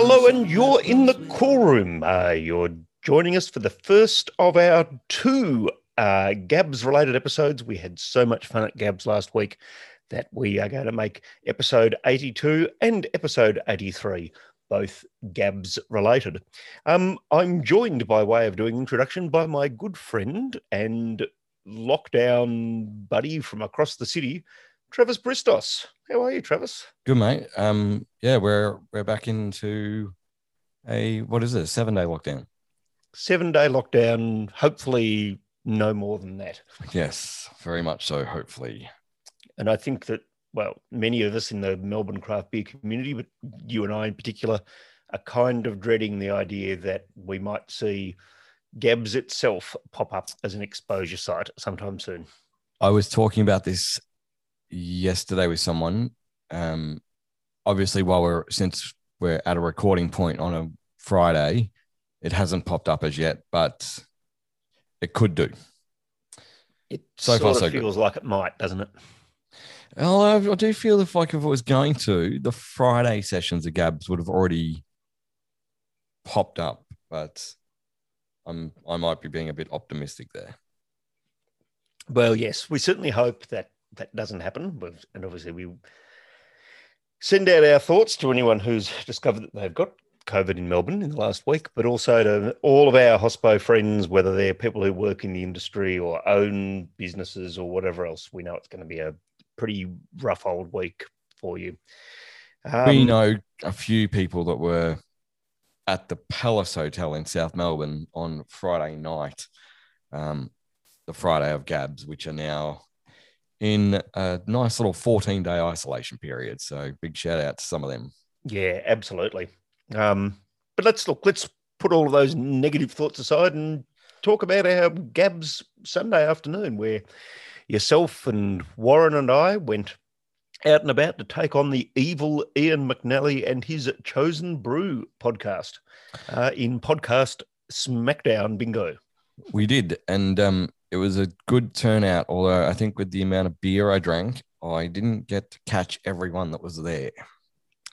Hello, and you're in the Cool Room. Uh, you're joining us for the first of our two uh, Gabs related episodes. We had so much fun at Gabs last week that we are going to make episode 82 and episode 83 both Gabs related. Um, I'm joined by way of doing introduction by my good friend and lockdown buddy from across the city, Travis Bristos. How are you, Travis? Good mate. Um, yeah, we're we're back into a what is it? Seven day lockdown. seven day lockdown, hopefully no more than that. Yes, very much so. Hopefully, And I think that, well, many of us in the Melbourne craft beer community, but you and I in particular, are kind of dreading the idea that we might see Gabs itself pop up as an exposure site sometime soon. I was talking about this yesterday with someone. Um, obviously, while we're since we're at a recording point on a Friday, it hasn't popped up as yet, but it could do. It So far, so good. feels like it might, doesn't it? Well, I, I do feel if like if it was going to, the Friday sessions of Gabs would have already popped up, but I'm I might be being a bit optimistic there. Well, yes, we certainly hope that that doesn't happen. But, and obviously, we send out our thoughts to anyone who's discovered that they've got COVID in Melbourne in the last week, but also to all of our hospo friends, whether they're people who work in the industry or own businesses or whatever else. We know it's going to be a pretty rough old week for you. we Um, know a few people that were at the Palace Hotel in South Melbourne on Friday night, um, the Friday of Gabs, which are now in a nice little 14 day isolation period. So big shout out to some of them. Yeah, absolutely. Um, but let's look, let's put all of those negative thoughts aside and talk about our Gabs Sunday afternoon, where yourself and Warren and I went out and about to take on the evil Ian McNally and his Chosen Brew podcast uh, in podcast Smackdown Bingo. We did. And um, it was a good turnout. Although I think with the amount of beer I drank, I didn't get to catch everyone that was there.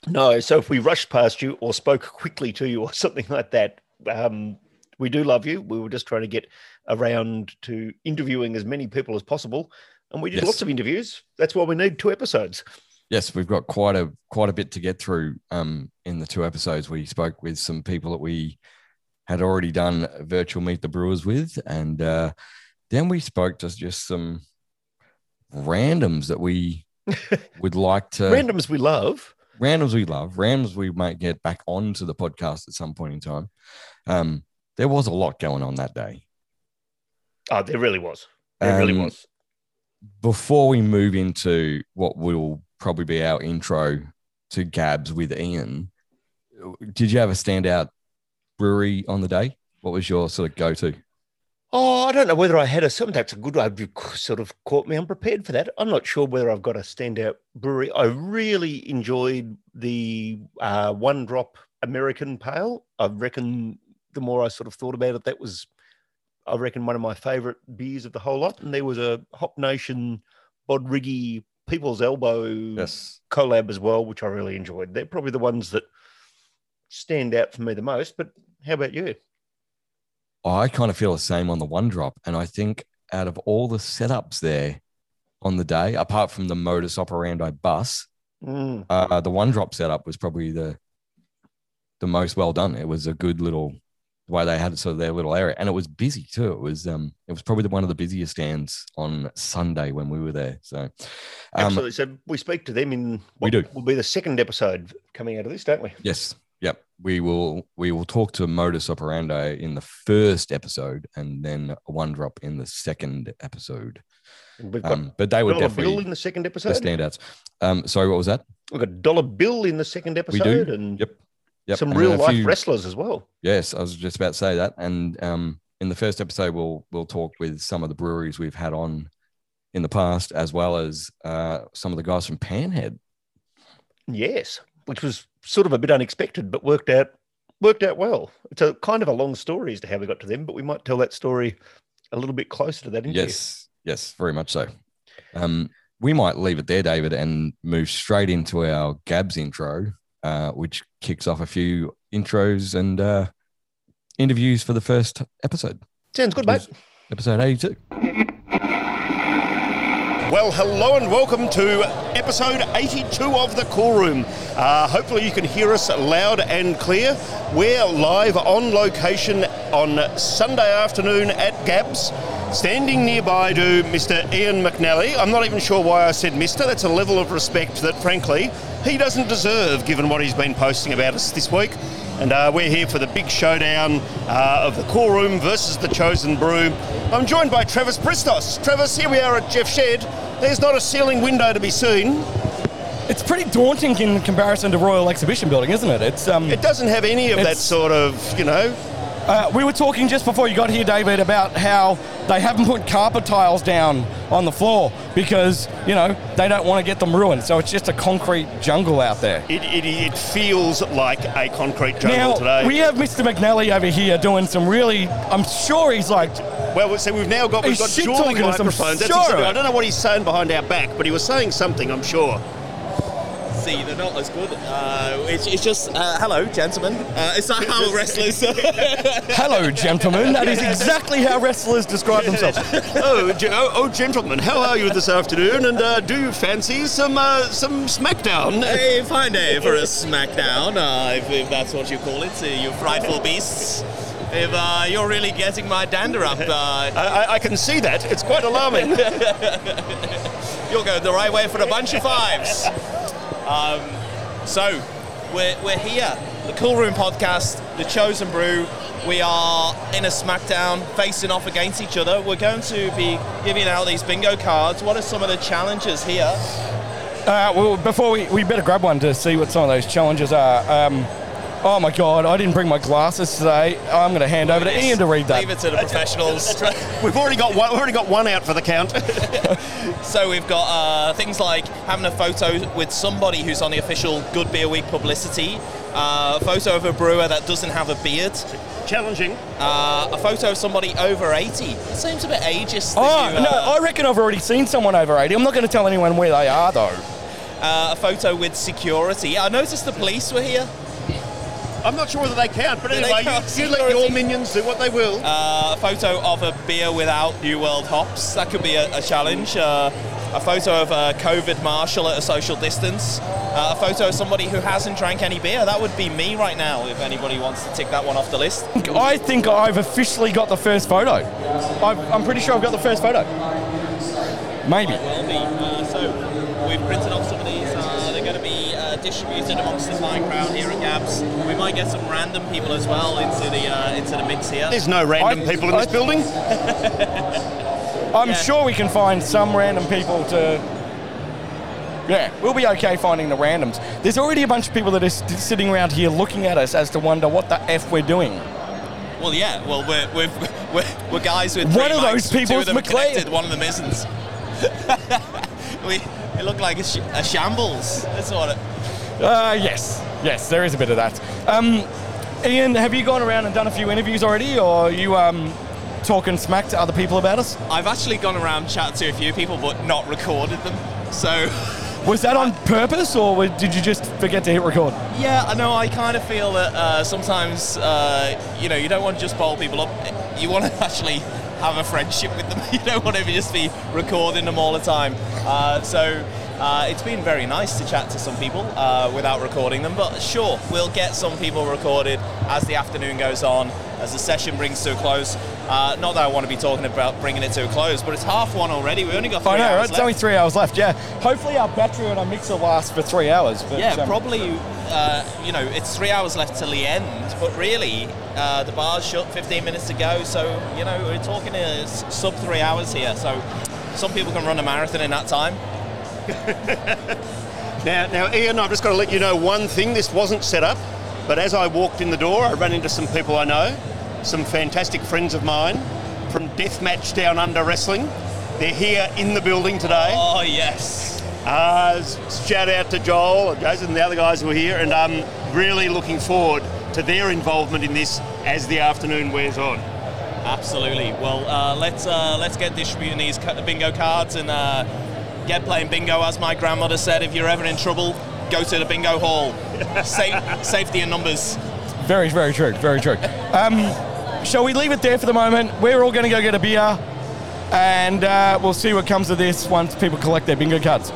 No, so if we rushed past you or spoke quickly to you or something like that, um, we do love you. We were just trying to get around to interviewing as many people as possible, and we did Yes. lots of interviews. That's why we need two episodes. Yes, we've got quite a quite a bit to get through. Um, in the two episodes, we spoke with some people that we had already done virtual meet the brewers with, and uh, then we spoke to just some randoms that we would like to Randoms we love. Randoms we love, randoms we might get back onto the podcast at some point in time. Um, there was a lot going on that day. Oh, there really was. There really Um, was. before we move into what will probably be our intro to Gabs with Ian, did you have a standout brewery on the day? What was your sort of go to? Oh, I don't know whether I had a something that's a good. I've sort of caught me unprepared for that. I'm not sure whether I've got a standout brewery. I really enjoyed the uh, one drop American Pale. I reckon the more I sort of thought about it, that was, I reckon, one of my favorite beers of the whole lot. And there was a Hop Nation Bodriggy People's Elbow Yes. collab as well, which I really enjoyed. They're probably the ones that stand out for me the most. But how about you? I kind of feel the same on the one drop. And I think out of all the setups there on the day, apart from the modus operandi bus, Mm. uh, the one drop setup was probably the the most well done. It was a good little way they had sort of their little area, and it was busy too. It was um it was probably the, one of the busiest stands on Sunday when we were there. So um, Absolutely. So we speak to them in We what do. will be the second episode coming out of this, don't we? yes, we will we will talk to modus operandi in the first episode, and then one drop in the second episode. Um, but they were Dollar Bill definitely in the second episode the standouts. Um, sorry, what was that? We've got Dollar Bill in the second We do. episode, and Yep. Yep. some and real life few- wrestlers as well. Yes, I was just about to say that. And um, in the first episode, we'll we'll talk with some of the breweries we've had on in the past, as well as uh, some of the guys from Panhead. Yes, which was sort of a bit unexpected, but worked out worked out well. It's a kind of a long story as to how we got to them, but we might tell that story a little bit closer to that interview. Yes, yes, very much so. Um, we might leave it there, Davydd, and move straight into our Gabs intro, uh, which kicks off a few intros and uh, interviews for the first episode. Sounds good, mate. Episode 82. Well, hello and welcome to episode 82 of The Cool Room. Uh, hopefully, you can hear us loud and clear. We're live on location on Sunday afternoon at Gabs. Standing nearby to Mr. Ian McNally. I'm not even sure why I said Mr. That's a level of respect that, frankly, he doesn't deserve given what he's been posting about us this week. And uh, we're here for the big showdown uh, of the Cool Room versus the Chosen Brew. I'm joined by Travis Bristos. Travis, here we are at Jeff's Shed. There's not a ceiling window to be seen. It's pretty daunting in comparison to Royal Exhibition Building, isn't it? It's um, It doesn't have any of that sort of, you know. Uh, we were talking just before you got here, Davydd, about how they haven't put carpet tiles down on the floor because you know they don't want to get them ruined. So it's just a concrete jungle out there. It, it, it feels like a concrete jungle Now today. we have Mr. McNally over here doing some really. I'm sure he's like well, so we've now got we've got dueling microphones. That's sure. exactly, I don't know what he's saying behind our back, but he was saying something. I'm sure. See, they're not as good. Uh, it's, it's just, uh, hello, gentlemen. Uh, it's not how wrestlers. Hello, gentlemen. That is exactly how wrestlers describe themselves. oh, ge- oh, oh, gentlemen, how are you this afternoon? And uh, do you fancy some uh, some SmackDown? a fine day for a SmackDown, uh, if, if that's what you call it, uh, you frightful beasts. If uh, you're really getting my dander up, uh, I, I- I can see that. It's quite alarming. you're going the right way for a bunch of fives. Um, so, we're, we're here, the Cool Room podcast, the Chosen Brew. We are in a SmackDown facing off against each other. We're going to be giving out these bingo cards. What are some of the challenges here? Uh, well, before we, we better grab one to see what some of those challenges are. Um, oh my God, I didn't bring my glasses today. I'm going to hand over to Ian to read that. Leave it to the professionals. we've already got one. We've already got one out for the count. so we've got uh, things like having a photo with somebody who's on the official Good Beer Week publicity, uh, a photo of a brewer that doesn't have a beard, Challenging. uh, a photo of somebody over 80. It seems a bit ageist. Oh, you, uh, no, I reckon I've already seen someone over 80. I'm not going to tell anyone where they are, though. uh, a photo with security. I noticed the police were here. I'm not sure whether they count, but anyway, count you, you let your minions do what they will. Uh, a photo of a beer without New World hops. That could be a, a challenge. Uh, a photo of a COVID marshal at a social distance. Uh, a photo of somebody who hasn't drank any beer. That would be me right now if anybody wants to tick that one off the list. I think I've officially got the first photo. I've, I'm pretty sure I've got the first photo. Maybe. Uh, so we've printed off some of these. Going to be uh, distributed amongst the fine crowd here at Gabs. We might get some random people as well into the uh, into the mix here. There's no random I- people in this I- building. I'm Yeah. sure we can find some random people to. Yeah, we'll be okay finding the randoms. There's already a bunch of people that are st- sitting around here looking at us as to wonder what the F we're doing. Well, yeah. Well, we're we're, we're, we're guys with One three of those mics, two people's of them McLean. one of them isn't. we it looked like a, sh- a shambles. That's what it. Uh, yes, yes, there is a bit of that. Um, Ian, have you gone around and done a few interviews already, or are you um, talking smack to other people about us? I've actually gone around chatted to a few people, but not recorded them. So Was that on purpose, or did you just forget to hit record? yeah, I know. I kind of feel that uh, sometimes uh, you know you don't want to just bowl people up. You want to actually have a friendship with them. You don't want to just be recording them all the time. Uh, so. Uh, it's been very nice to chat to some people uh, without recording them, but sure, we'll get some people recorded as the afternoon goes on, as the session brings to a close. Uh, not that I want to be talking about bringing it to a close, but it's half one already. We only got three I know, hours right? It's left. only three hours left. Yeah. Hopefully, our battery and our mixer lasts for three hours. But, Yeah, um, probably. Uh, you know, it's three hours left till the end, but really, uh, the bar's shut. 15 minutes to go, so you know we're talking uh, sub three hours here. So some people can run a marathon in that time. Now, now, Ian, I've just got to let you know one thing. This wasn't set up, but as I walked in the door, I ran into some people I know, some fantastic friends of mine from Deathmatch Down Under Wrestling. They're here in the building today. Oh yes. Uh, shout out to Joel Jason and the other guys who are here, and I'm really looking forward to their involvement in this as the afternoon wears on. Absolutely. Well, uh, let's uh, let's get distributing these bingo cards and uh, get playing bingo. As my grandmother said, if you're ever in trouble, go to the bingo hall. Safe, safety in numbers. Very, very true. Very true. Um, shall we leave it there for the moment? We're all going to go get a beer, and uh, we'll see what comes of this once people collect their bingo cards.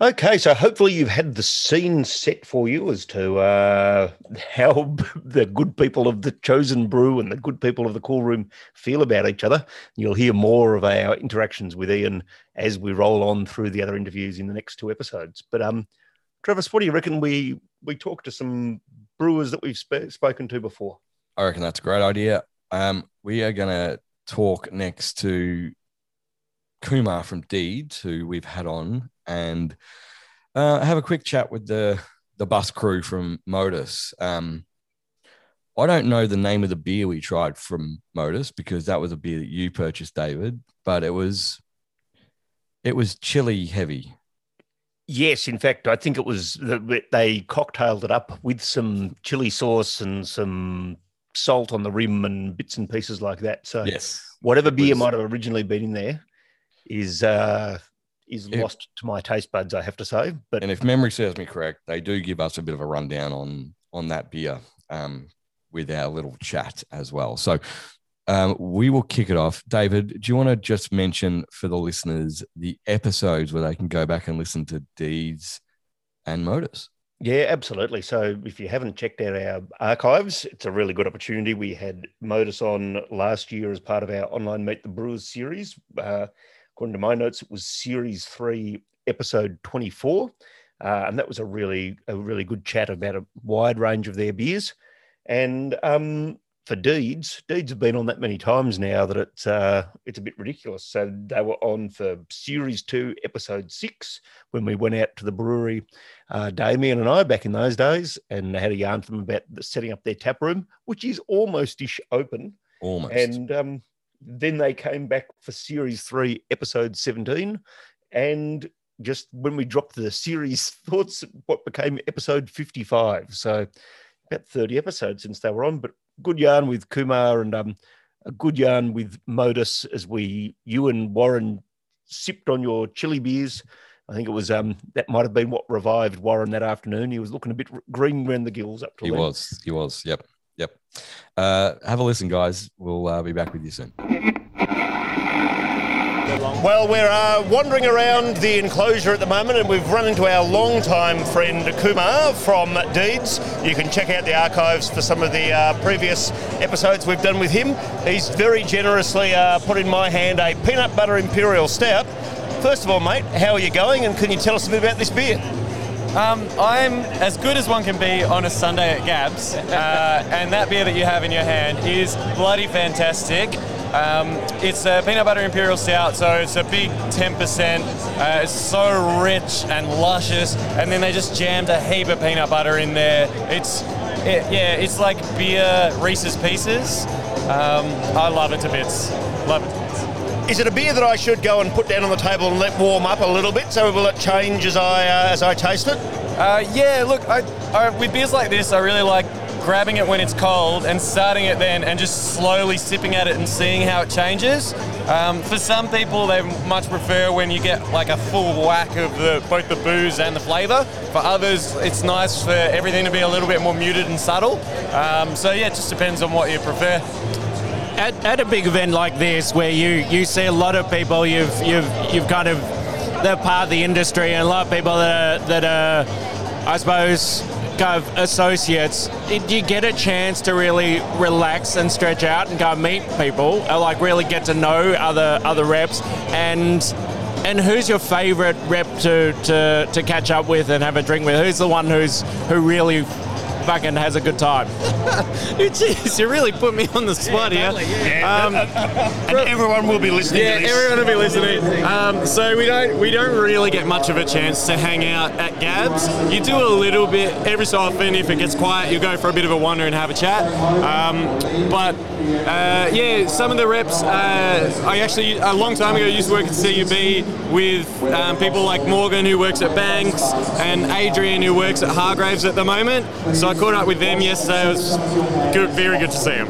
Okay, so hopefully you've had the scene set for you as to uh, how the good people of the chosen brew and the good people of the cool room feel about each other. You'll hear more of our interactions with Ian as we roll on through the other interviews in the next two episodes. But um, Travis, what do you reckon we we talk to some brewers that we've sp- spoken to before? I reckon that's a great idea. Um, we are going to talk next to Kumar from Deeds, who we've had on, and uh, have a quick chat with the the bus crew from Modus. Um, I don't know the name of the beer we tried from Modus because that was a beer that you purchased, Davydd, but it was it was chili heavy. Yes, in fact, I think it was the, they cocktailed it up with some chili sauce and some salt on the rim and bits and pieces like that. So Yes, whatever beer was- might have originally been in there is uh, is lost to my taste buds, I have to say. But and if memory serves me correct, they do give us a bit of a rundown on on that beer um, with our little chat as well. So um, we will kick it off. Davydd, do you want to just mention for the listeners the episodes where they can go back and listen to Deeds and Modus? Yeah, absolutely. So if you haven't checked out our archives, it's a really good opportunity. We had Modus on last year as part of our online Meet the Brewers series. Uh, according to my notes, it was series three, episode 24. Uh, and that was a really, a really good chat about a wide range of their beers. And um, for Deeds, Deeds have been on that many times now that it's uh, it's a bit ridiculous. So they were on for series two, episode six, when we went out to the brewery uh, Damien and I back in those days, and had a yarn for them about the- setting up their tap room, which is almost ish open. Almost. And um, then they came back for series three, episode 17. And just when we dropped the series thoughts, what became episode 55. So about 30 episodes since they were on, but good yarn with Kumar and um, a good yarn with Modus as we, you and Warren sipped on your chili beers. I think it was um that might have been what revived Warren that afternoon. He was looking a bit green around the gills up to he was. He was. Yep. Yep. Uh, have a listen, guys. We'll uh, be back with you soon. Well, we're uh, wandering around the enclosure at the moment, and we've run into our longtime friend Kumar from Deeds. You can check out the archives for some of the uh, previous episodes we've done with him. He's very generously uh, put in my hand a peanut butter imperial stout. First of all, mate, how are you going, and can you tell us a bit about this beer? Um, I'm as good as one can be on a Sunday at Gabs, uh, and that beer that you have in your hand is bloody fantastic. Um, it's a peanut butter imperial stout, so it's a big 10%. Uh, it's so rich and luscious, and then they just jammed a heap of peanut butter in there. It's it, yeah, it's like beer Reese's Pieces. Um, I love it to bits. Love it. Is it a beer that I should go and put down on the table and let warm up a little bit? So will it change as I uh, as I taste it? Uh, yeah, look, I, I, with beers like this, I really like grabbing it when it's cold and starting it then and just slowly sipping at it and seeing how it changes. Um, for some people, they much prefer when you get like a full whack of the, both the booze and the flavour. For others, it's nice for everything to be a little bit more muted and subtle. Um, so yeah, it just depends on what you prefer. At, at a big event like this where you, you see a lot of people you've you've you've kind of they're part of the industry and a lot of people that are that are I suppose kind of associates it- you get a chance to really relax and stretch out and go meet people uh, like really get to know other other reps and and who's your favorite rep to, to, to catch up with and have a drink with? Who's the one who's who really back and has a good time. Jeez, you really put me on the spot here. Um, and everyone will be listening yeah, to this. everyone will be listening. Um, so we don't we don't really get much of a chance to hang out at Gabs. You do a little bit every so often. If it gets quiet, you go for a bit of a wander and have a chat. Um, but uh, yeah, some of the reps. Uh, I actually a long time ago used to work at CUB with um, people like Morgan who works at Banks and Adrian who works at Hargreaves at the moment. So I caught up with them yesterday. It was good, very good to see them.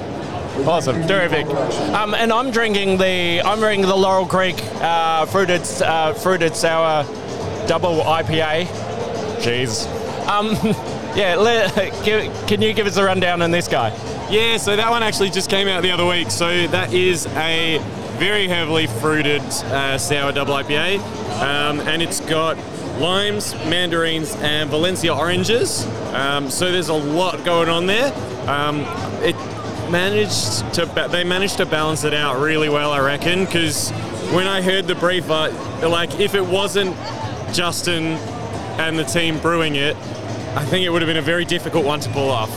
Awesome, terrific. Um, and I'm drinking the I'm drinking the Laurel Creek uh, fruited uh, fruited sour double IPA. Jeez. Um, yeah, let, can you give us a rundown on this guy? Yeah, so that one actually just came out the other week. So that is a very heavily fruited uh, sour double IPA, um, and it's got limes, mandarins, and Valencia oranges. Um, so there's a lot going on there. Um, it managed to ba- they managed to balance it out really well, I reckon, because when I heard the brief, like if it wasn't Justin and the team brewing it, I think it would have been a very difficult one to pull off.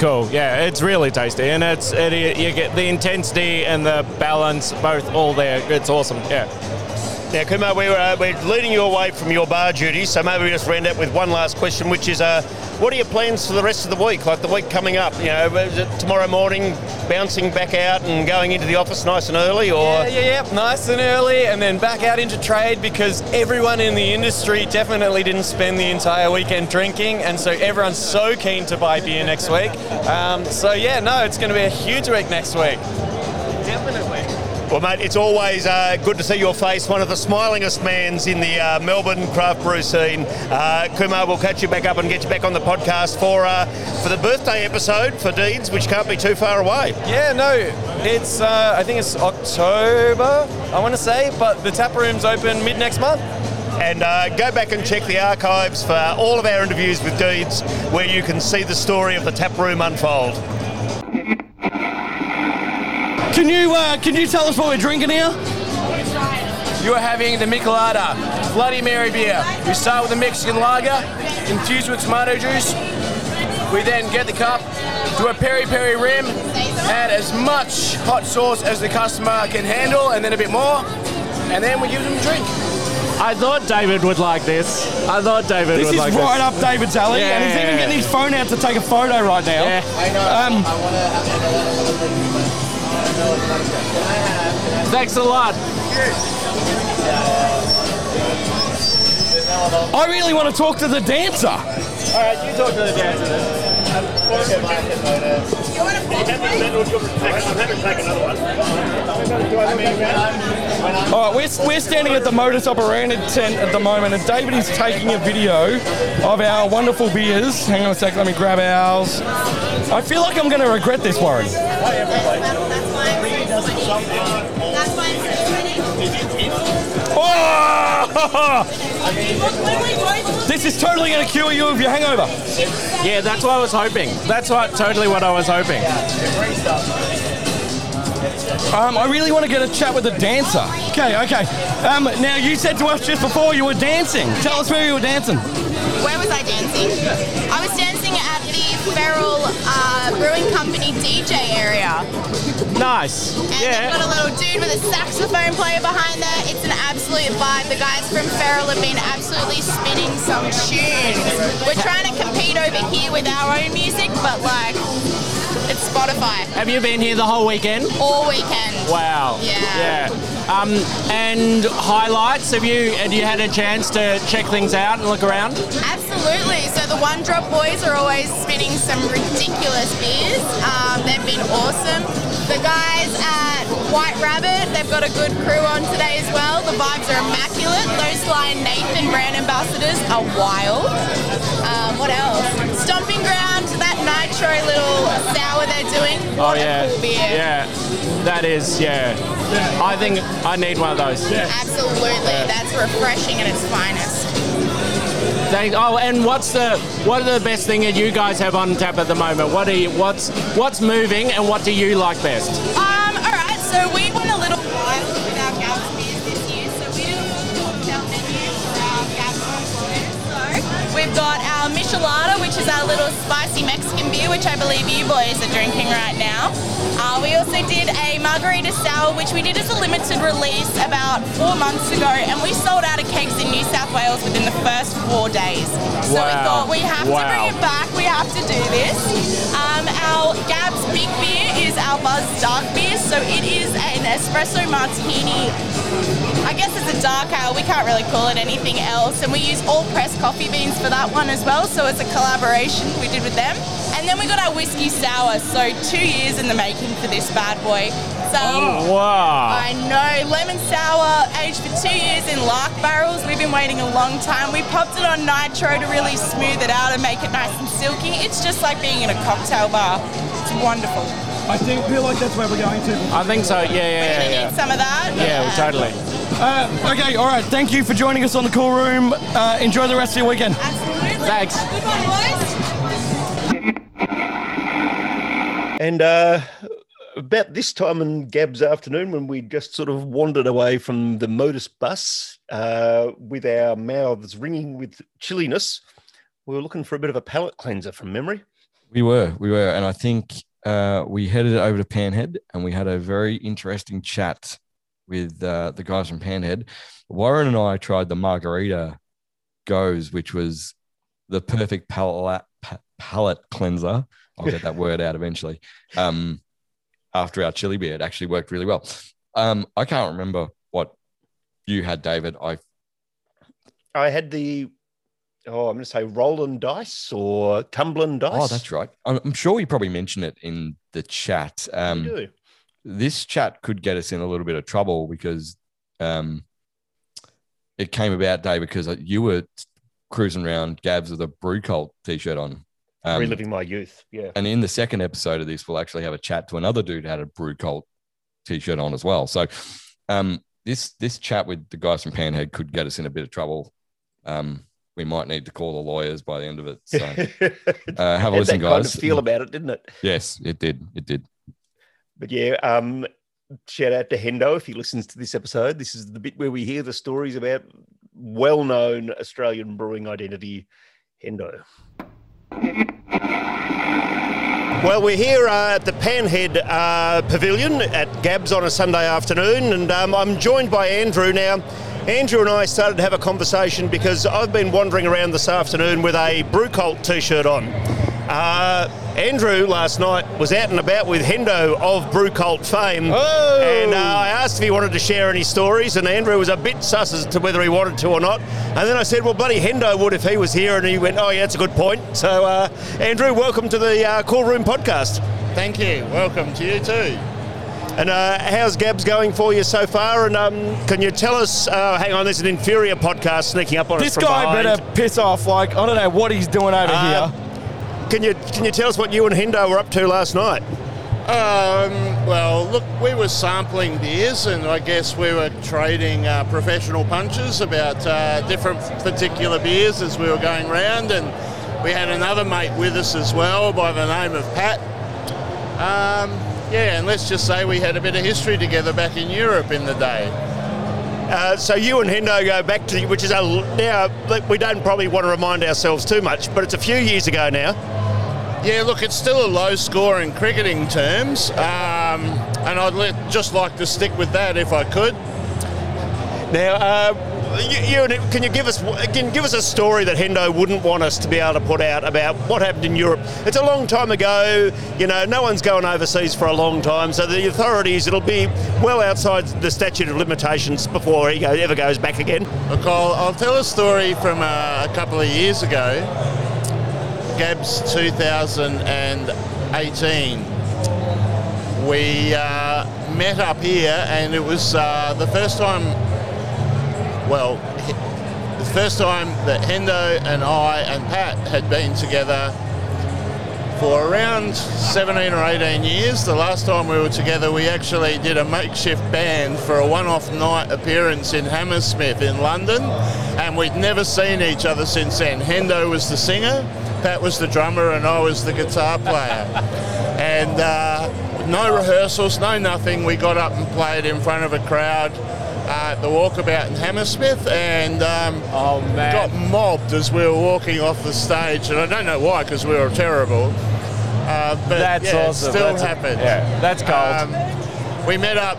Cool. Yeah, it's really tasty, and it's it, you get the intensity and the balance both all there. It's awesome. Yeah. Now, Kumar, we're, uh, we're leading you away from your bar duties, so maybe we just round up with one last question, which is, uh, what are your plans for the rest of the week? Like the week coming up, you know, tomorrow morning, bouncing back out and going into the office nice and early, or Yeah, yeah, yeah. Nice and early, and then back out into trade because everyone in the industry definitely didn't spend the entire weekend drinking, and so everyone's so keen to buy beer next week. Um, so yeah, no, it's going to be a huge week next week. Well, mate, it's always uh, good to see your face, one of the smilingest mans in the uh, Melbourne craft brew scene. Uh, Kumar, we'll catch you back up and get you back on the podcast for uh, for the birthday episode for Deeds, which can't be too far away. Yeah, no, it's uh, I think it's October, I want to say, but the tap room's open mid next month. And uh, go back and check the archives for all of our interviews with Deeds, where you can see the story of the tap room unfold. Can you uh, can you tell us what we're drinking here? You are having the Michelada Bloody Mary beer. We start with the Mexican lager, infused with tomato juice. We then get the cup, do a peri peri rim, add as much hot sauce as the customer can handle, and then a bit more, and then we give them a drink. I thought Davydd would like this. I thought Davydd would like This would is like right this. up Davydd's alley, and he's even Yeah. getting his phone out to take a photo right now. Yeah. Um, Thanks a lot. I really want to talk to the dancer. All right, you talk to the dancer then. All right, we're, we're standing at the Modus Operandi tent at the moment, and Davydd is taking a video of our wonderful beers. Hang on a sec, let me grab ours. I feel like I'm going to regret this, Warren. Oh! This is totally going to cure you of your hangover. Yeah, that's what I was hoping. That's what totally what I was hoping. Um, I really want to get a chat with a dancer. Okay, okay. Um, now, you said to us just before you were dancing. Tell us where you were dancing. Where was I dancing? I was dancing at the Feral uh, Brewing Company DJ area. Nice. And they've got a little dude with a saxophone player behind there. It's an absolute vibe. The guys from Feral have been absolutely spinning some tunes. We're trying to compete over here with our own music, but like, it's Spotify. Have you been here the whole weekend? All weekend. Wow. Yeah. Yeah. Um, and highlights? Have you have you had a chance to check things out and look around? Absolutely. So the One Drop Boys are always spinning some ridiculous beers. Um, they've been awesome. The guys at White Rabbit, they've got a good crew on today as well. The vibes are immaculate. Those and Nathan brand ambassadors are wild. Um, what else? Stomping Ground, that nitro little sour they're doing. Oh What a yeah. cool. Yeah. That is yeah. I think I need one of those. Absolutely. That's refreshing at its finest. Thanks. Oh, and what's the what are the best thing that you guys have on tap at the moment? What are you, what's what's moving and what do you like best? Um, Michelada, which is our little spicy Mexican beer, which I believe you boys are drinking right now. Uh, we also did a margarita sour, which we did as a limited release about four months ago, and we sold out of kegs in New South Wales within the first four days. So we thought we have to bring it back. We have to do this. Um, our Gab's Big Beer is our Buzz Dark Beer, so it is an espresso martini I guess it's a dark ale. We can't really call it anything else. And we use Allpress coffee beans for that one as well. So it's a collaboration we did with them. And then we got our whiskey sour. So two years in the making for this bad boy. So Oh, wow. I know lemon sour aged for two years in lark barrels. We've been waiting a long time. We popped it on nitro to really smooth it out and make it nice and silky. It's just like being in a cocktail bar. It's wonderful. I think feel like that's where we're going to. I think so. Yeah, yeah, yeah. You yeah. need some of that? Yeah, totally. Uh, okay, all right. Thank you for joining us on the Cool Room. Uh, enjoy the rest of your weekend. Absolutely. Thanks. Good one, boys. And uh, about this time in Gab's afternoon, when we just sort of wandered away from the Modus bus uh, with our mouths ringing with chilliness, we were looking for a bit of a palate cleanser from memory. We were, we were, and I think uh, we headed over to Panhead, and we had a very interesting chat with uh, the guys from Panhead. Warren and I tried the margarita Gose, which was the perfect palate palate cleanser. I'll get that word out eventually. Um, after our chili beer, it actually worked really well. Um, I can't remember what you had, Davydd. I I had the, oh, I'm going to say Roland dice or tumbling dice. oh, that's right. I'm, I'm sure we probably mentioned it in the chat. We Um, do. this chat could get us in a little bit of trouble because um, it came about, Dave, because you were cruising around Gabs with a Brewcult t-shirt on. Um, Reliving my youth. Yeah. and in the second episode of this, we'll actually have a chat to another dude who had a Brewcult t-shirt on as well. So um, this this chat with the guys from Panhead could get us in a bit of trouble. Um, we might need to call the lawyers by the end of it. So uh, have a listen, that kind guys. of feel about it, didn't it? yes, it did. It did. But yeah, um, shout out to Hendo if he listens to this episode. This is the bit where we hear the stories about well-known Australian brewing identity, Hendo. Well, we're here uh, at the Panhead uh, Pavilion at Gabs on a Sunday afternoon, and um, I'm joined by Andrew now. Andrew and I started to have a conversation because I've been wandering around this afternoon with a Brewcult t-shirt on. Uh, Andrew last night was out and about with Hendo of Brewcult fame, Oh! and uh, I asked if he wanted to share any stories, and Andrew was a bit sus as to whether he wanted to or not. And then I said, "Well, bloody Hendo would if he was here," and he went, "Oh yeah, that's a good point." So, uh, Andrew, welcome to the uh, Cool Room podcast. Thank you. Welcome to you too. And uh, how's Gabs going for you so far? And um, can you tell us? Uh, hang on, there's an inferior podcast sneaking up on This us This guy behind. better piss off. Like, I don't know what he's doing over Uh, here. Can you can you tell us what you and Hendo were up to last night? Um, well, look, we were sampling beers, and I guess we were trading uh, professional punches about uh, different particular beers as we were going round, and we had another mate with us as well by the name of Pat. Um, yeah, and let's just say we had a bit of history together back in Europe in the day. Uh, so you and Hendo go back to which is a now we don't probably want to remind ourselves too much, but it's a few years ago now. Yeah, look, it's still a low score in cricketing terms, um, and I'd let, just like to stick with that if I could. Now, uh, you, you can you give us can give us a story that Hendo wouldn't want us to be able to put out about what happened in Europe? It's a long time ago. You know, no one's going overseas for a long time, so the authorities it'll be well outside the statute of limitations before he ever goes back again. Look, I'll, I'll tell a story from uh, a couple of years ago, Gabs 2018. We uh, met up here, and it was uh, the first time, well, the first time that Hendo and I and Pat had been together for around 17 or 18 years. The last time we were together, we actually did a makeshift band for a one off night appearance in Hammersmith in London, and we'd never seen each other since then. Hendo was the singer, Pat was the drummer, and I was the guitar player. and uh, no rehearsals, no nothing. We got up and played in front of a crowd. Uh, at the walkabout in Hammersmith, and um, Oh, man. got mobbed as we were walking off the stage, and I don't know why because we were terrible. Uh, but That's yeah, awesome. It still That's a- happened. yeah, that's gold. Um, we met up,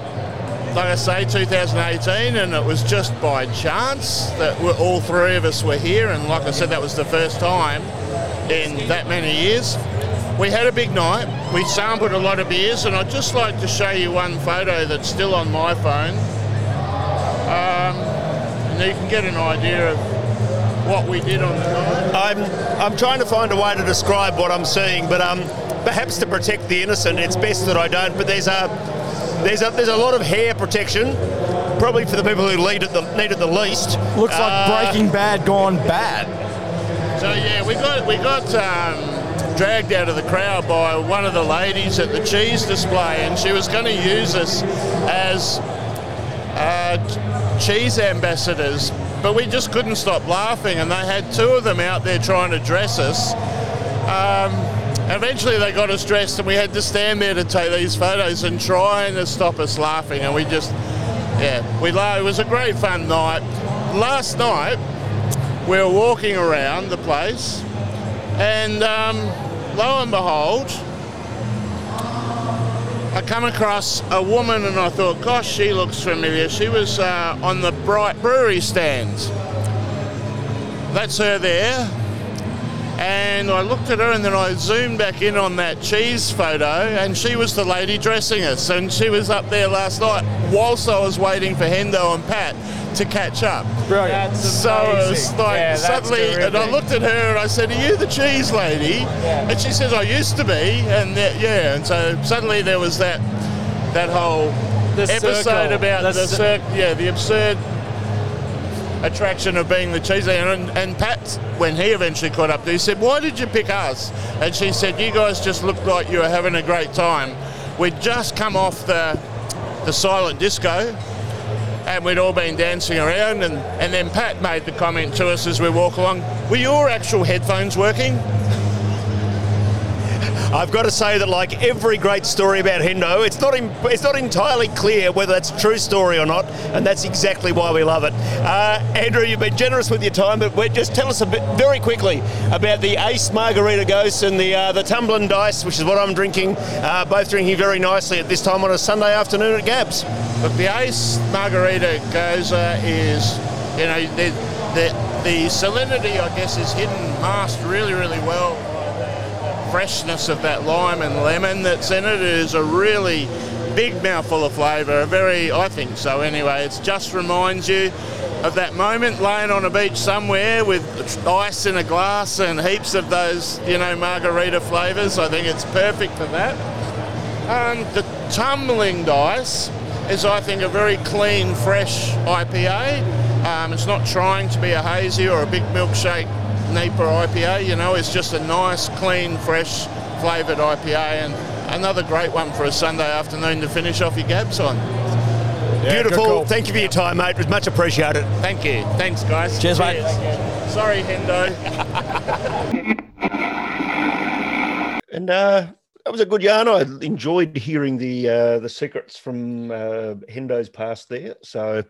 like I say, 2018, and it was just by chance that all three of us were here. And like I said, that was the first time in that many years. We had a big night. We sampled a lot of beers, and I'd just like to show you one photo that's still on my phone. Um, and you can get an idea of what we did on the night. I'm I'm trying to find a way to describe what I'm seeing, but um, perhaps to protect the innocent, it's best that I don't. But there's a there's a there's a lot of hair protection, probably for the people who need it the need it the least. Looks like Uh, Breaking Bad gone bad. So yeah, we got we got um, dragged out of the crowd by one of the ladies at the cheese display, and she was going to use us as uh, ch- cheese ambassadors, but we just couldn't stop laughing, and they had two of them out there trying to dress us. Um, eventually, they got us dressed, and we had to stand there to take these photos and trying to stop us laughing, and we just yeah, we la- it was a great fun night. Last night we were walking around the place, and um, lo and behold, I come across a woman, and I thought, gosh, she looks familiar. She was uh, on the Bright Brewery stands. That's her there. And I looked at her, and then I zoomed back in on that cheese photo, and she was the lady dressing us. And she was up there last night whilst I was waiting for Hendo and Pat to catch up. Brilliant. That's So it was like Yeah, suddenly, and I looked at her and I said, "Are you the cheese lady?" And she says, "I used to be." And that, yeah, and so suddenly there was that that whole The episode circle. about The the, cir- cir- yeah the absurd attraction of being the cheese lady. And, and Pat, when he eventually caught up to, he said, "Why did you pick us?" And she said, "You guys just looked like you were having a great time. We'd just come off the the silent disco." And we'd all been dancing around and, and then Pat made the comment to us as we walk along, were your actual headphones working? I've got to say that, like every great story about Hendo, it's not in, it's not entirely clear whether that's a true story or not, and that's exactly why we love it. Uh, Andrew, you've been generous with your time, but just tell us a bit very quickly about the Ace Margarita Gose and the uh, the Tumbling Dice, which is what I'm drinking. Uh, both drinking very nicely at this time on a Sunday afternoon at Gabs. Look, the Ace Margarita Gose is, you know, the, the, the salinity, I guess, is hidden, masked really, really well. Freshness of that lime and lemon that's in it is a really big mouthful of flavour. A very, I think so anyway. It just reminds you of that moment laying on a beach somewhere with ice in a glass and heaps of those, you know, margarita flavours. I think it's perfect for that. Um, the tumbling dice is, I think, a very clean, fresh IPA. Um, it's not trying to be a hazy or a big milkshake Napa IPA. You know, it's just a nice, clean, fresh flavoured IPA, and another great one for a Sunday afternoon to finish off your gabs on. Beautiful. Thank you for your time, mate. It was much appreciated. Thank you. Thanks, guys. Cheers, mate. Sorry, Hendo. And uh, that was a good yarn. I enjoyed hearing the uh, the secrets from uh, Hendo's past there. So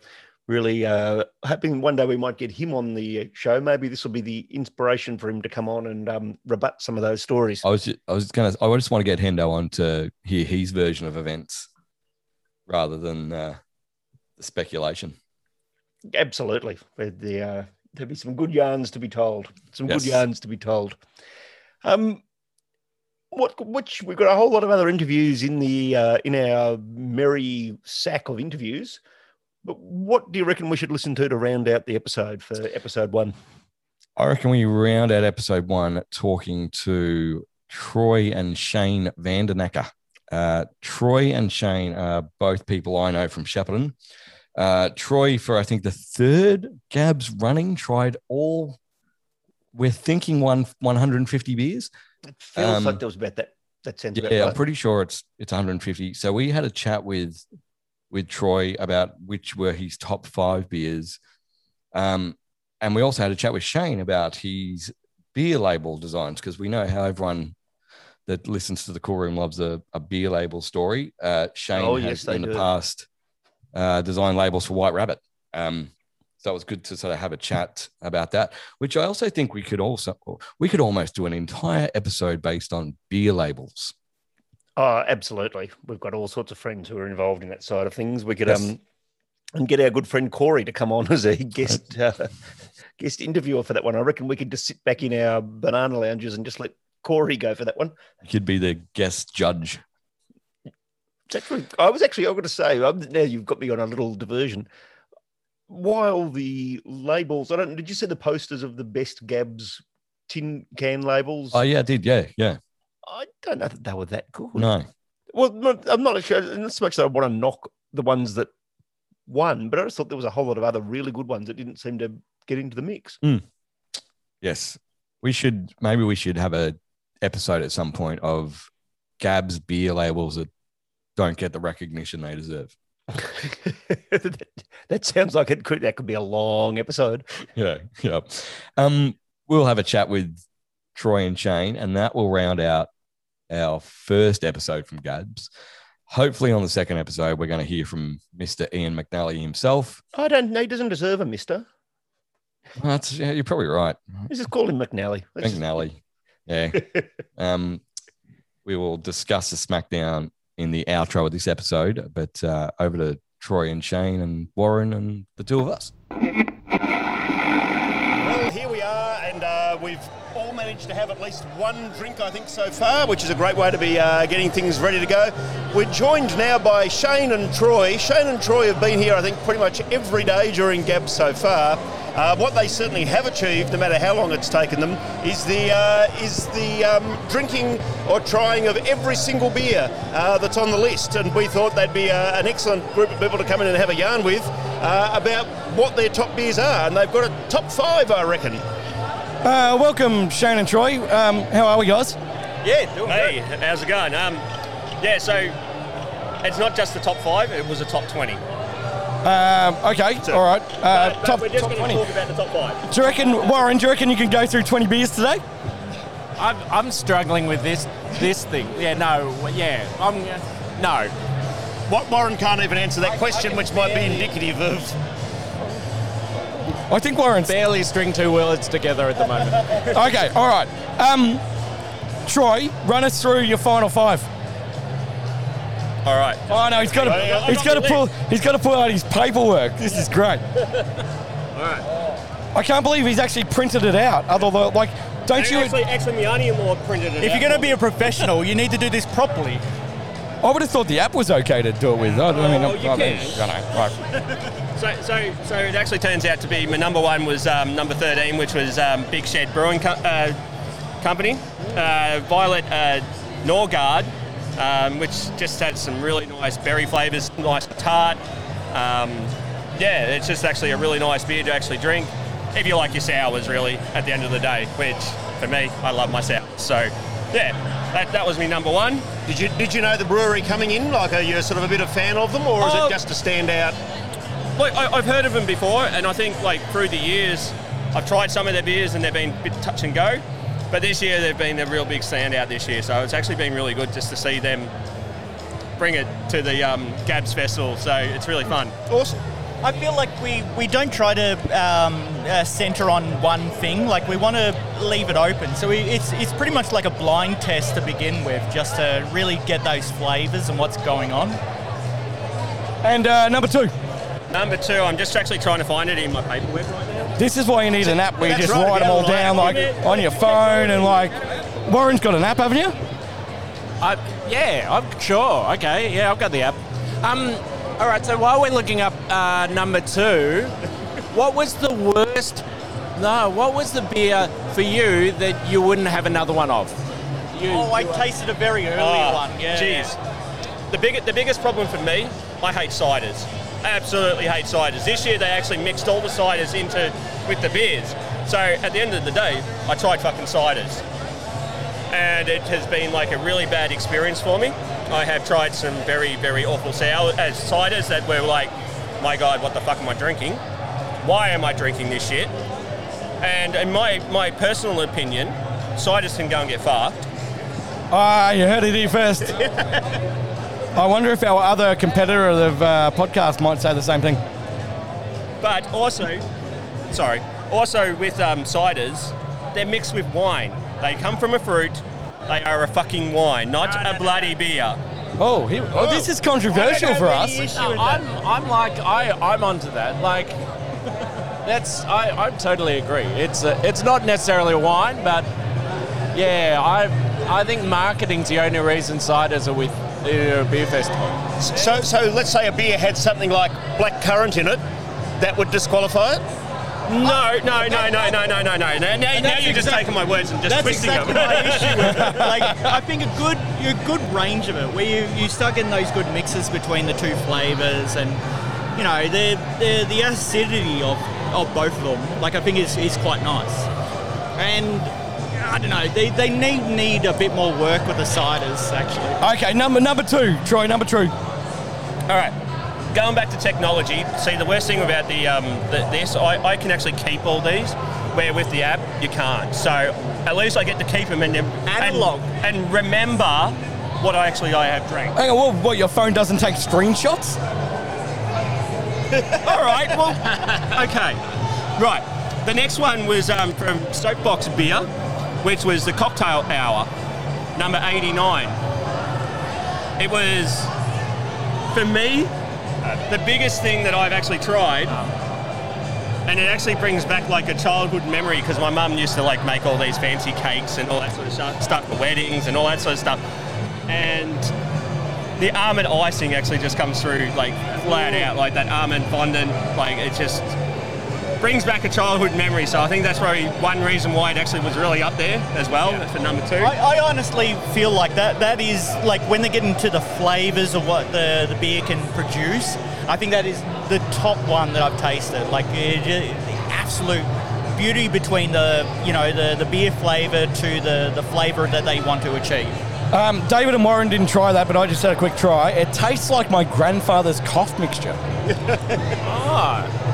really uh, hoping one day we might get him on the show. Maybe this will be the inspiration for him to come on and um, rebut some of those stories. I was just, I was gonna I just want to get Hendo on to hear his version of events rather than uh, the speculation. Absolutely. The, uh, there'll be some good yarns to be told. Some Yes. good yarns to be told. Um, what which we've got a whole lot of other interviews in the uh, in our merry sack of interviews. But what do you reckon we should listen to to round out the episode for episode one? I reckon we round out episode one talking to Troy and Shane Vandernacker. Uh, Troy and Shane are both people I know from Shepparton. Uh, Troy, for I think the third Gabs running, tried all. We're thinking one 150 beers. It feels Um, like there was about that. That sounds about Yeah, I'm right. pretty sure it's it's 150. So we had a chat with with Troy about which were his top five beers, um, and we also had a chat with Shane about his beer label designs because we know how everyone that listens to the Cool Room loves a, a beer label story. Uh, Shane Oh, has yes, in the do. past uh, designed labels for White Rabbit. Um, so it was good to sort of have a chat about that. Which I also think we could also we could almost do an entire episode based on beer labels. Oh, absolutely. We've got all sorts of friends who are involved in that side of things. We could Yes. um and get our good friend Corey to come on as a guest uh, guest interviewer for that one. I reckon we could just sit back in our banana lounges and just let Corey go for that one. Could be the guest judge. It's actually, I was actually, I'm going to say, um, now you've got me on a little diversion. While the labels, I don't, did you see the posters of the best Gabs tin can labels? Oh yeah, I did. Yeah, yeah. I don't know that they were that good. No, Well, not, I'm not sure. Not so much that I want to knock the ones that won, but I just thought there was a whole lot of other really good ones that didn't seem to get into the mix. yes, we should maybe we should have a episode at some point of Gabs beer labels that don't get the recognition they deserve. that, that sounds like it could that could be a long episode. yeah, yeah. Um, we'll have a chat with Troy and Shane, and that will round out our first episode from Gabs. Hopefully, on the second episode, we're going to hear from Mr. Ian McNally himself. I don't know. He doesn't deserve a mister. That's yeah, you're probably right, Let's just call him McNally. Let's just- McNally. Yeah. um, we will discuss the SmackDown in the outro of this episode, but uh, over to Troy and Shane and Warren and the two of us. Well, here we are, and uh, we've all managed to have at least one drink, I think, so far, which is a great way to be uh, getting things ready to go. We're joined now by Shane and Troy. Shane and Troy have been here, I think, pretty much every day during Gab so far. Uh, what they certainly have achieved, no matter how long it's taken them, is the uh, is the um, drinking or trying of every single beer uh, that's on the list. And we thought they'd be uh, an excellent group of people to come in and have a yarn with uh, about what their top beers are. And they've got a top five, I reckon. Uh, welcome, Shane and Troy. Um, how are we, guys? Yeah, doing Hey, how's it going? Um, yeah, so it's not just the top five; it was a top twenty. Um, okay, all right. Uh, But- but top, we're just going to talk about the top five. Do you reckon, Warren, do you reckon you can go through 20 beers today? I'm, I'm struggling with this this thing. Yeah, no, yeah, I'm no. What Warren can't even answer that question, which might be indicative of. I think Warren's barely string two words together at the moment. okay, all right. Um, Troy, run us through your final five. All right. Oh no, he's got to on, he's I've got to pull he's got to pull out his paperwork. This is great. All right. I can't believe he's actually printed it out. Although, like, don't you? Actually, actually, my auntie-in-law printed it. If out you're gonna be a professional, you need to do this properly. I would have thought the app was okay to do it with. I, I mean, Oh, I, you I mean, can. you know, right. So, so, so it actually turns out to be my number one was um, number 13, which was um, Big Shed Brewing Co- uh, Company, uh, Violet uh, Norgard, um, which just had some really nice berry flavours, nice tart. Um, yeah, it's just actually a really nice beer to actually drink. If you like your sours, really, at the end of the day, which for me, I love my sours. So, yeah, that, that was my number one. Did you did you know the brewery coming in? Like, are you sort of a bit of fan of them, or is Oh. it just a standout? Like I, I've heard of them before, and I think like through the years, I've tried some of their beers and they've been a bit touch and go. But this year they've been a real big standout this year, so it's actually been really good just to see them bring it to the um, Gabs Festival. So it's really fun. Awesome. I feel like we, we don't try to um, uh, center on one thing. Like we want to leave it open. So we, it's it's pretty much like a blind test to begin with, just to really get those flavors and what's going on. And uh, number two. Number two, I'm just actually trying to find it in my paperwork right now. This is why you need an app where you That's just right, write them all yeah, down, like yeah. on your phone, and like Warren's got an app, haven't you? I, yeah, I'm sure. Okay, yeah, I've got the app. Um, all right. So while we're looking up uh, number two, what was the worst? No, what was the beer for you that you wouldn't have another one of? You, oh, I tasted a very early Ah, one. Yeah. Jeez. The, big, the biggest problem for me, I hate ciders. I absolutely hate ciders. This year they actually mixed all the ciders into with the beers. So at the end of the day, I tried fucking ciders. And it has been like a really bad experience for me. I have tried some very, very awful sour as ciders that were like, my God, what the fuck am I drinking? Why am I drinking this shit? And in my, my personal opinion, ciders can go and get fucked. Ah, you heard it here first. I wonder if our other competitor of the uh, podcast might say the same thing. But also, sorry, also with um, ciders, they're mixed with wine. They come from a fruit. They are a fucking wine, not a bloody beer. Oh, he, oh, this is controversial for us. No, I'm, I'm like, I, I'm onto that. Like, that's, I, I totally agree. It's, a, it's not necessarily a wine, but yeah, I, I think marketing's the only reason ciders are with a beer festival. So, so let's say a beer had something like black currant in it, that would disqualify it. No, no, no, no, no, no, no, no. Now, now, now you're just exact- taking my words and just That's twisting exactly them. my issue with it. Like, I think a good, a good range of it, where you, you start getting those good mixes between the two flavors, and you know, the the, the acidity of, of both of them, like I think is, is quite nice. And I don't know, they, they need need a bit more work with the ciders actually. Okay, number number two, Troy. Number two. All right. Going back to technology, see the worst thing about the, um, the this, I, I can actually keep all these, where with the app you can't. So at least I get to keep them and analog and, and remember what I actually I have drank. Hang on, what, what? Your phone doesn't take screenshots? All right. Well, okay. Right. The next one was um, from Soapbox Beer, which was the cocktail hour, number 89. It was, for me, the biggest thing that I've actually tried. Ah. And it actually brings back like a childhood memory because my mum used to like make all these fancy cakes and all that sort of stuff, stuff for weddings and all that sort of stuff. And the almond icing actually just comes through like flat out, like that almond fondant. Like it just brings back a childhood memory. So I think that's probably one reason why it actually was really up there as well for number two. I, I honestly feel like that that is like when they get into the flavors of what the, the beer can produce. I think that is the top one that I've tasted. Like it, it- the absolute beauty between the you know the, the beer flavor to the, the flavor that they want to achieve. Um, Davydd and Warren didn't try that, but I just had a quick try. It tastes like my grandfather's cough mixture. ah.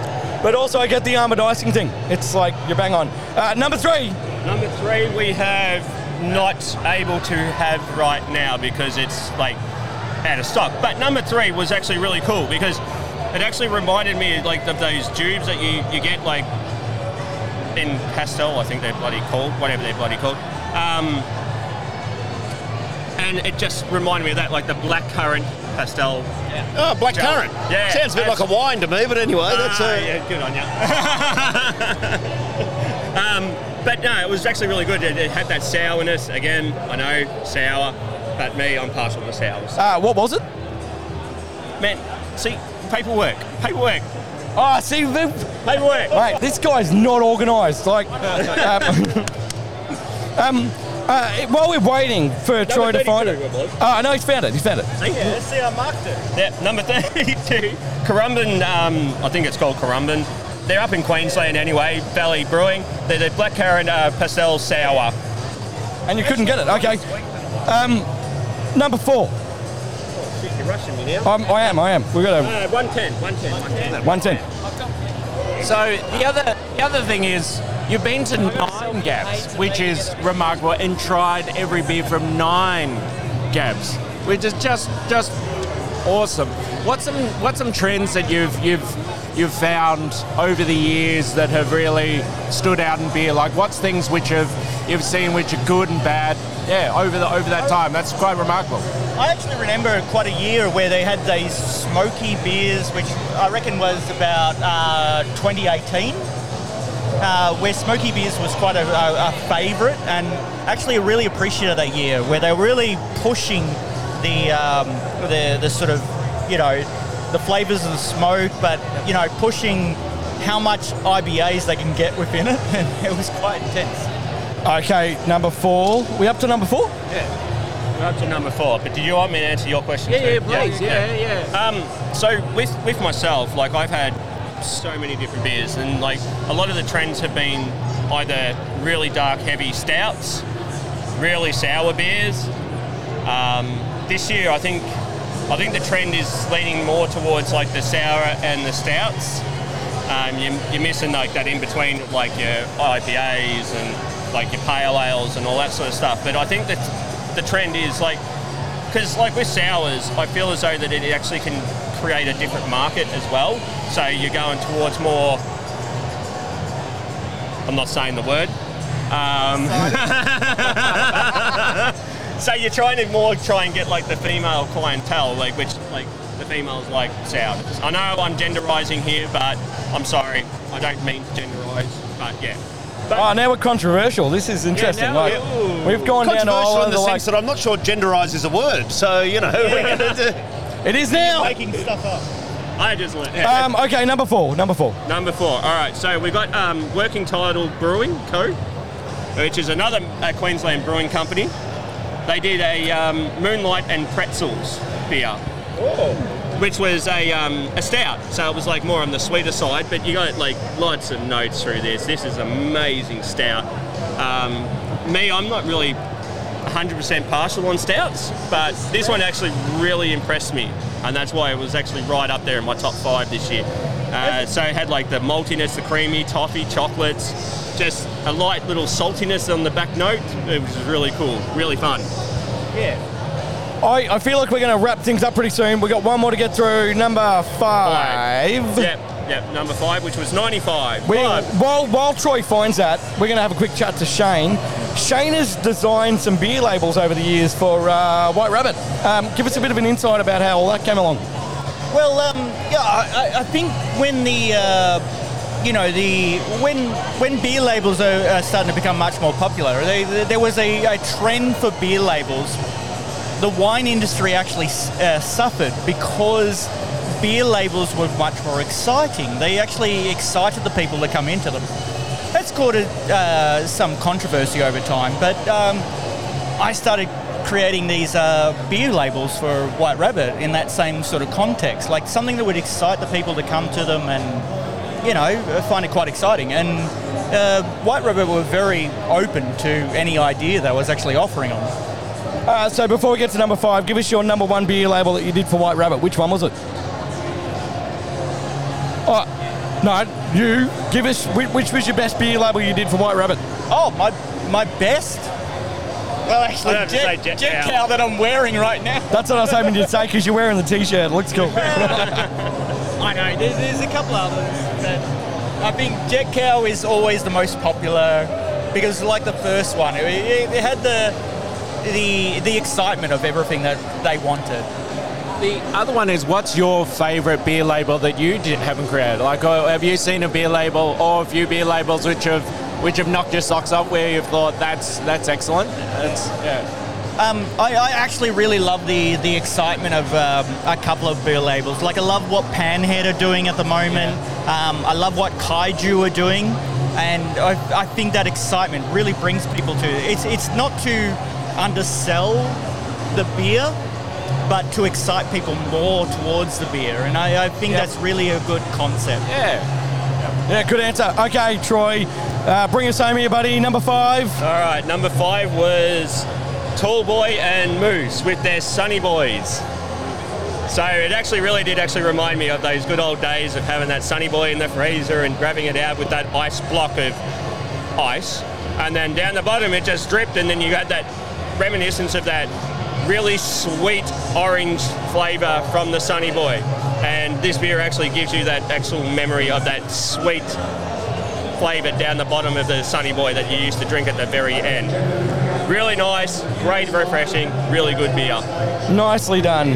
But also, I get the almond icing thing. It's like you're bang on. Uh, number three. Number three, we have not able to have right now because it's like out of stock. But number three was actually really cool because it actually reminded me like of those tubes that you, you get like in pastel, I think they're bloody called, whatever they're bloody called. Um, and it just reminded me of that, like the black currant pastel. Oh, black gel. currant. Yeah. Sounds a bit like a wine to me, but anyway, that's Ah, uh, yeah, good on you. um, but no, it was actually really good. It, it had that sourness again. I know sour, but me, I'm partial to sours. Uh, what was it? Man, see, paperwork, paperwork. Oh, see, the, paperwork. Mate, this guy's not organised. Like, um, um, uh, while we're waiting for Troy to find it. 32, it was. Oh, no, he's found it. He's found it. See, yeah, let's see, I marked it. Yeah, number 32, Currumbin, um, I think it's called Currumbin. They're up in Queensland anyway, Valley Brewing. They're the black currant uh, pastel sour. And you couldn't get it. Okay. Um, number four. Shit, you're rushing me now. Um, I am. I am. We've got a Uh, 110, 110, 110. 110. So the other the other thing is you've been to nine Gabs, which is remarkable, and tried every beer from nine Gabs, which is just just awesome. What's some what's some trends that you've you've you've found over the years that have really stood out in beer? Like what's things which have you've seen which are good and bad? Yeah, over the over that time, that's quite remarkable. I actually remember quite a year where they had these smoky beers, which I reckon was about uh, 2018, uh, where smoky beers was quite a, a, a favourite, and actually I really appreciated that year where they were really pushing the um, the the sort of you know the flavours of the smoke, but you know pushing how much IBUs they can get within it, and it was quite intense. Okay, number four. We up to number four? Yeah. We're up to number four, but did you want me to answer your question Yeah, too? yeah, please, yeah, yeah. Um, so with with myself, like I've had so many different beers, and like a lot of the trends have been either really dark, heavy stouts, really sour beers. Um, this year, I think I think the trend is leaning more towards like the sour and the stouts. Um, you, you're missing like that in between, like your IPAs and like your pale ales and all that sort of stuff. But I think that the trend is like because like with sours, I feel as though that it actually can create a different market as well. So you're going towards more. I'm not saying the word. Um, so you're trying to more try and get like the female clientele, like which like the females like sours. I know I'm genderizing here, but I'm sorry, I don't mean to genderize, but yeah. oh, now we're controversial. This is interesting. now like, we- we've gone down all Controversial over in the the like. sense that I'm not sure genderise is a word. So, you know, we're gonna do- It is now. Making stuff up. I just learned. Um, okay, number four. Number four. Number four. All right, so we've got um, Working Title Brewing Co., which is another uh, Queensland brewing company. They did a um, Moonlight and Pretzels beer, which was a, um, a stout. So it was like more on the sweeter side, but you got like lots of notes through this. This is amazing stout. Um, me, I'm not really 100% partial on stouts, but this one actually really impressed me, and that's why it was actually right up there in my top five this year. Uh, so it had like the maltiness, the creamy, toffee, chocolates, just a light little saltiness on the back note. It was really cool, really fun. Yeah. I, I feel like we're going to wrap things up pretty soon. We've got one more to get through. Number five. Yep, yep, number five, which was 95. We, while, while Troy finds that, we're going to have a quick chat to Shane. Shane has designed some beer labels over the years for uh, White Rabbit. Um, give us a bit of an insight about how all that came along. Well, um, yeah, I, I- think when the uh, you know the when when beer labels are, are starting to become much more popular, they, there was a, a trend for beer labels. The wine industry actually uh, suffered because beer labels were much more exciting. They actually excited the people that come into them. That's caused uh, some controversy over time, but um, I started creating these uh, beer labels for White Rabbit in that same sort of context, like something that would excite the people to come to them and, you know, find it quite exciting. And uh, White Rabbit were very open to any idea that I was actually offering them. Uh, so before we get to number five, give us your number one beer label that you did for White Rabbit. Which one was it? Oh, no, you give us which, which was your best beer label you did for White Rabbit? Oh, my my best. Well, actually, I'd have to Jet, Jet Jet Cow. Cow that I'm wearing right now. That's what I was hoping you'd say because you're wearing the t-shirt. It looks cool. I know. There's, there's a couple others, but I think Jet Cow is always the most popular because, like the first one, it, it, it had the the the excitement of everything that they wanted. The other one is what's your favourite beer label that you haven't created? Like, oh, have you seen a beer label or a few beer labels which have which have knocked your socks up where you've thought that's that's excellent? That's yeah. Um, I, I actually really love the the excitement of um, a couple of beer labels. Like I love what Panhead are doing at the moment. Um, I love what Kaiju are doing, and I, I think that excitement really brings people to. It's it's not to undersell the beer, but to excite people more towards the beer, and I, I think that's really a good concept. Yeah. yeah, good answer. Okay, Troy, uh, bring us home here, buddy. Number five. All right, number five was Tallboy and Moose with their Sunny Boys. So it actually really did actually remind me of those good old days of having that Sunny Boy in the freezer and grabbing it out with that ice block of ice. And then down the bottom it just dripped and then you had that reminiscence of that really sweet orange flavour from the Sunny Boy. And this beer actually gives you that actual memory of that sweet flavour down the bottom of the Sunny Boy that you used to drink at the very end. Really nice, great, refreshing, really good beer. Nicely done.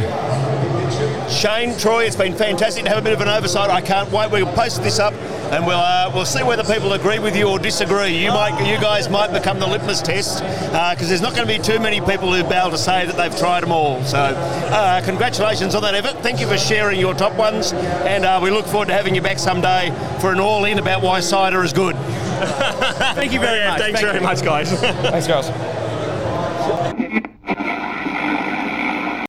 Shane, Troy, it's been fantastic to have a bit of an oversight. I can't wait. We'll post this up, and we'll uh, we'll see whether people agree with you or disagree. You might, you guys might become the litmus test because there's not going to be too many people who be able to say that they've tried them all. So, uh, congratulations on that effort. Thank you for sharing your top ones, and uh, we look forward to having you back someday for an all-in about why cider is good. Thank you very Yeah, much. Thanks Thank very you. much, guys. Thanks, guys.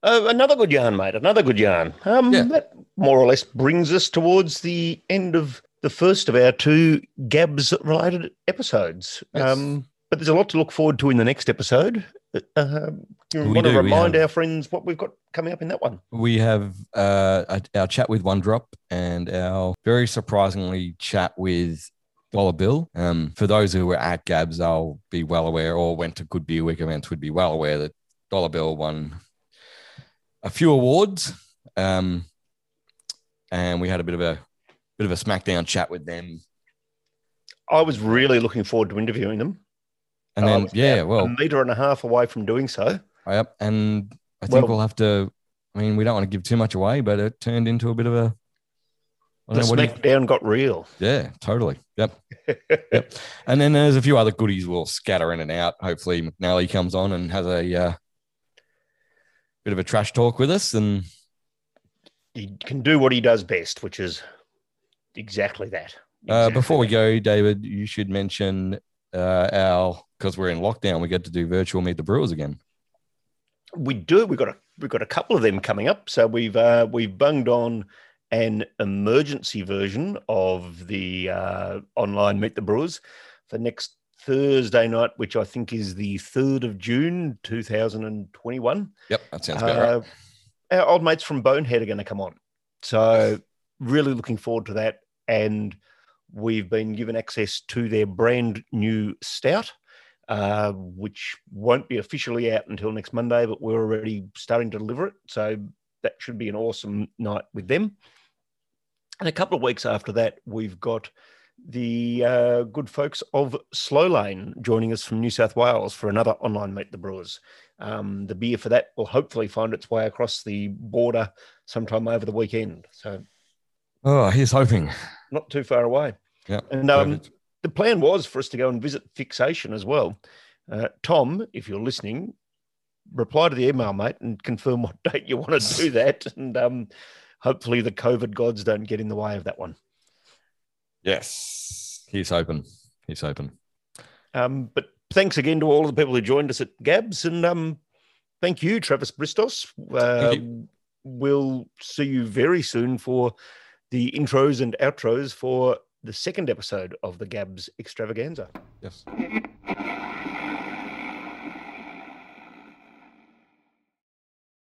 Uh, another good yarn, mate. Another good yarn. Um, Yeah. That more or less brings us towards the end of the first of our two Gabs-related episodes. Yes. Um, but there's a lot to look forward to in the next episode. Uh, We want to do, we remind have. our friends what we've got coming up in that one. We have uh, our chat with One Drop and our very surprisingly chat with Dollar Bill. Um, for those who were at Gabs, I'll be well aware, or went to Good Beer Week events, would be well aware that Dollar Bill won a few awards. Um, and we had a bit of a bit of a SmackDown chat with them. I was really looking forward to interviewing them. And then, was yeah, well, a meter and a half away from doing so. Yep. And I think Well- we'll have to. I mean, we don't want to give too much away, but it turned into a bit of a. I The don't know do you- SmackDown got real. yeah, totally. Yep. yep. And then there's a few other goodies we'll scatter in and out. Hopefully, McNally comes on and has a uh, bit of a trash talk with us. And He can do what he does best, which is exactly that. uh, before we go, Davydd, you should mention uh, our because we're in lockdown, we get to do virtual meet the Brewers again. We do. We've got a we've got a couple of them coming up. So we've uh, we've bunged on an emergency version of the uh, online Meet the Brewers for next Thursday night, which I think is the third of June, two thousand and twenty-one. Yep, that sounds about right. Uh, Our old mates from Bonehead are going to come on. So really looking forward to that. And we've been given access to their brand new stout, uh, which won't be officially out until next Monday, but we're already starting to deliver it. So that should be an awesome night with them. And a couple of weeks after that, we've got the uh, good folks of Slow Lane joining us from New South Wales for another online Meet the Brewers. Um, the beer for that will hopefully find its way across the border sometime over the weekend. So Oh, he's hoping. not too far away. Yeah. And um, the plan was for us to go and visit Fixation as well. Uh, Tom, if you're listening, reply to the email, mate, and confirm what date you want to do that. And um, hopefully the COVID gods don't get in the way of that one. Yes, he's open. He's open. Um, but thanks again to all of the people who joined us at Gabs. And um, thank you, Travis Bristos. Uh, we'll see you very soon for the intros and outros for the second episode of the Gabs extravaganza. Yes.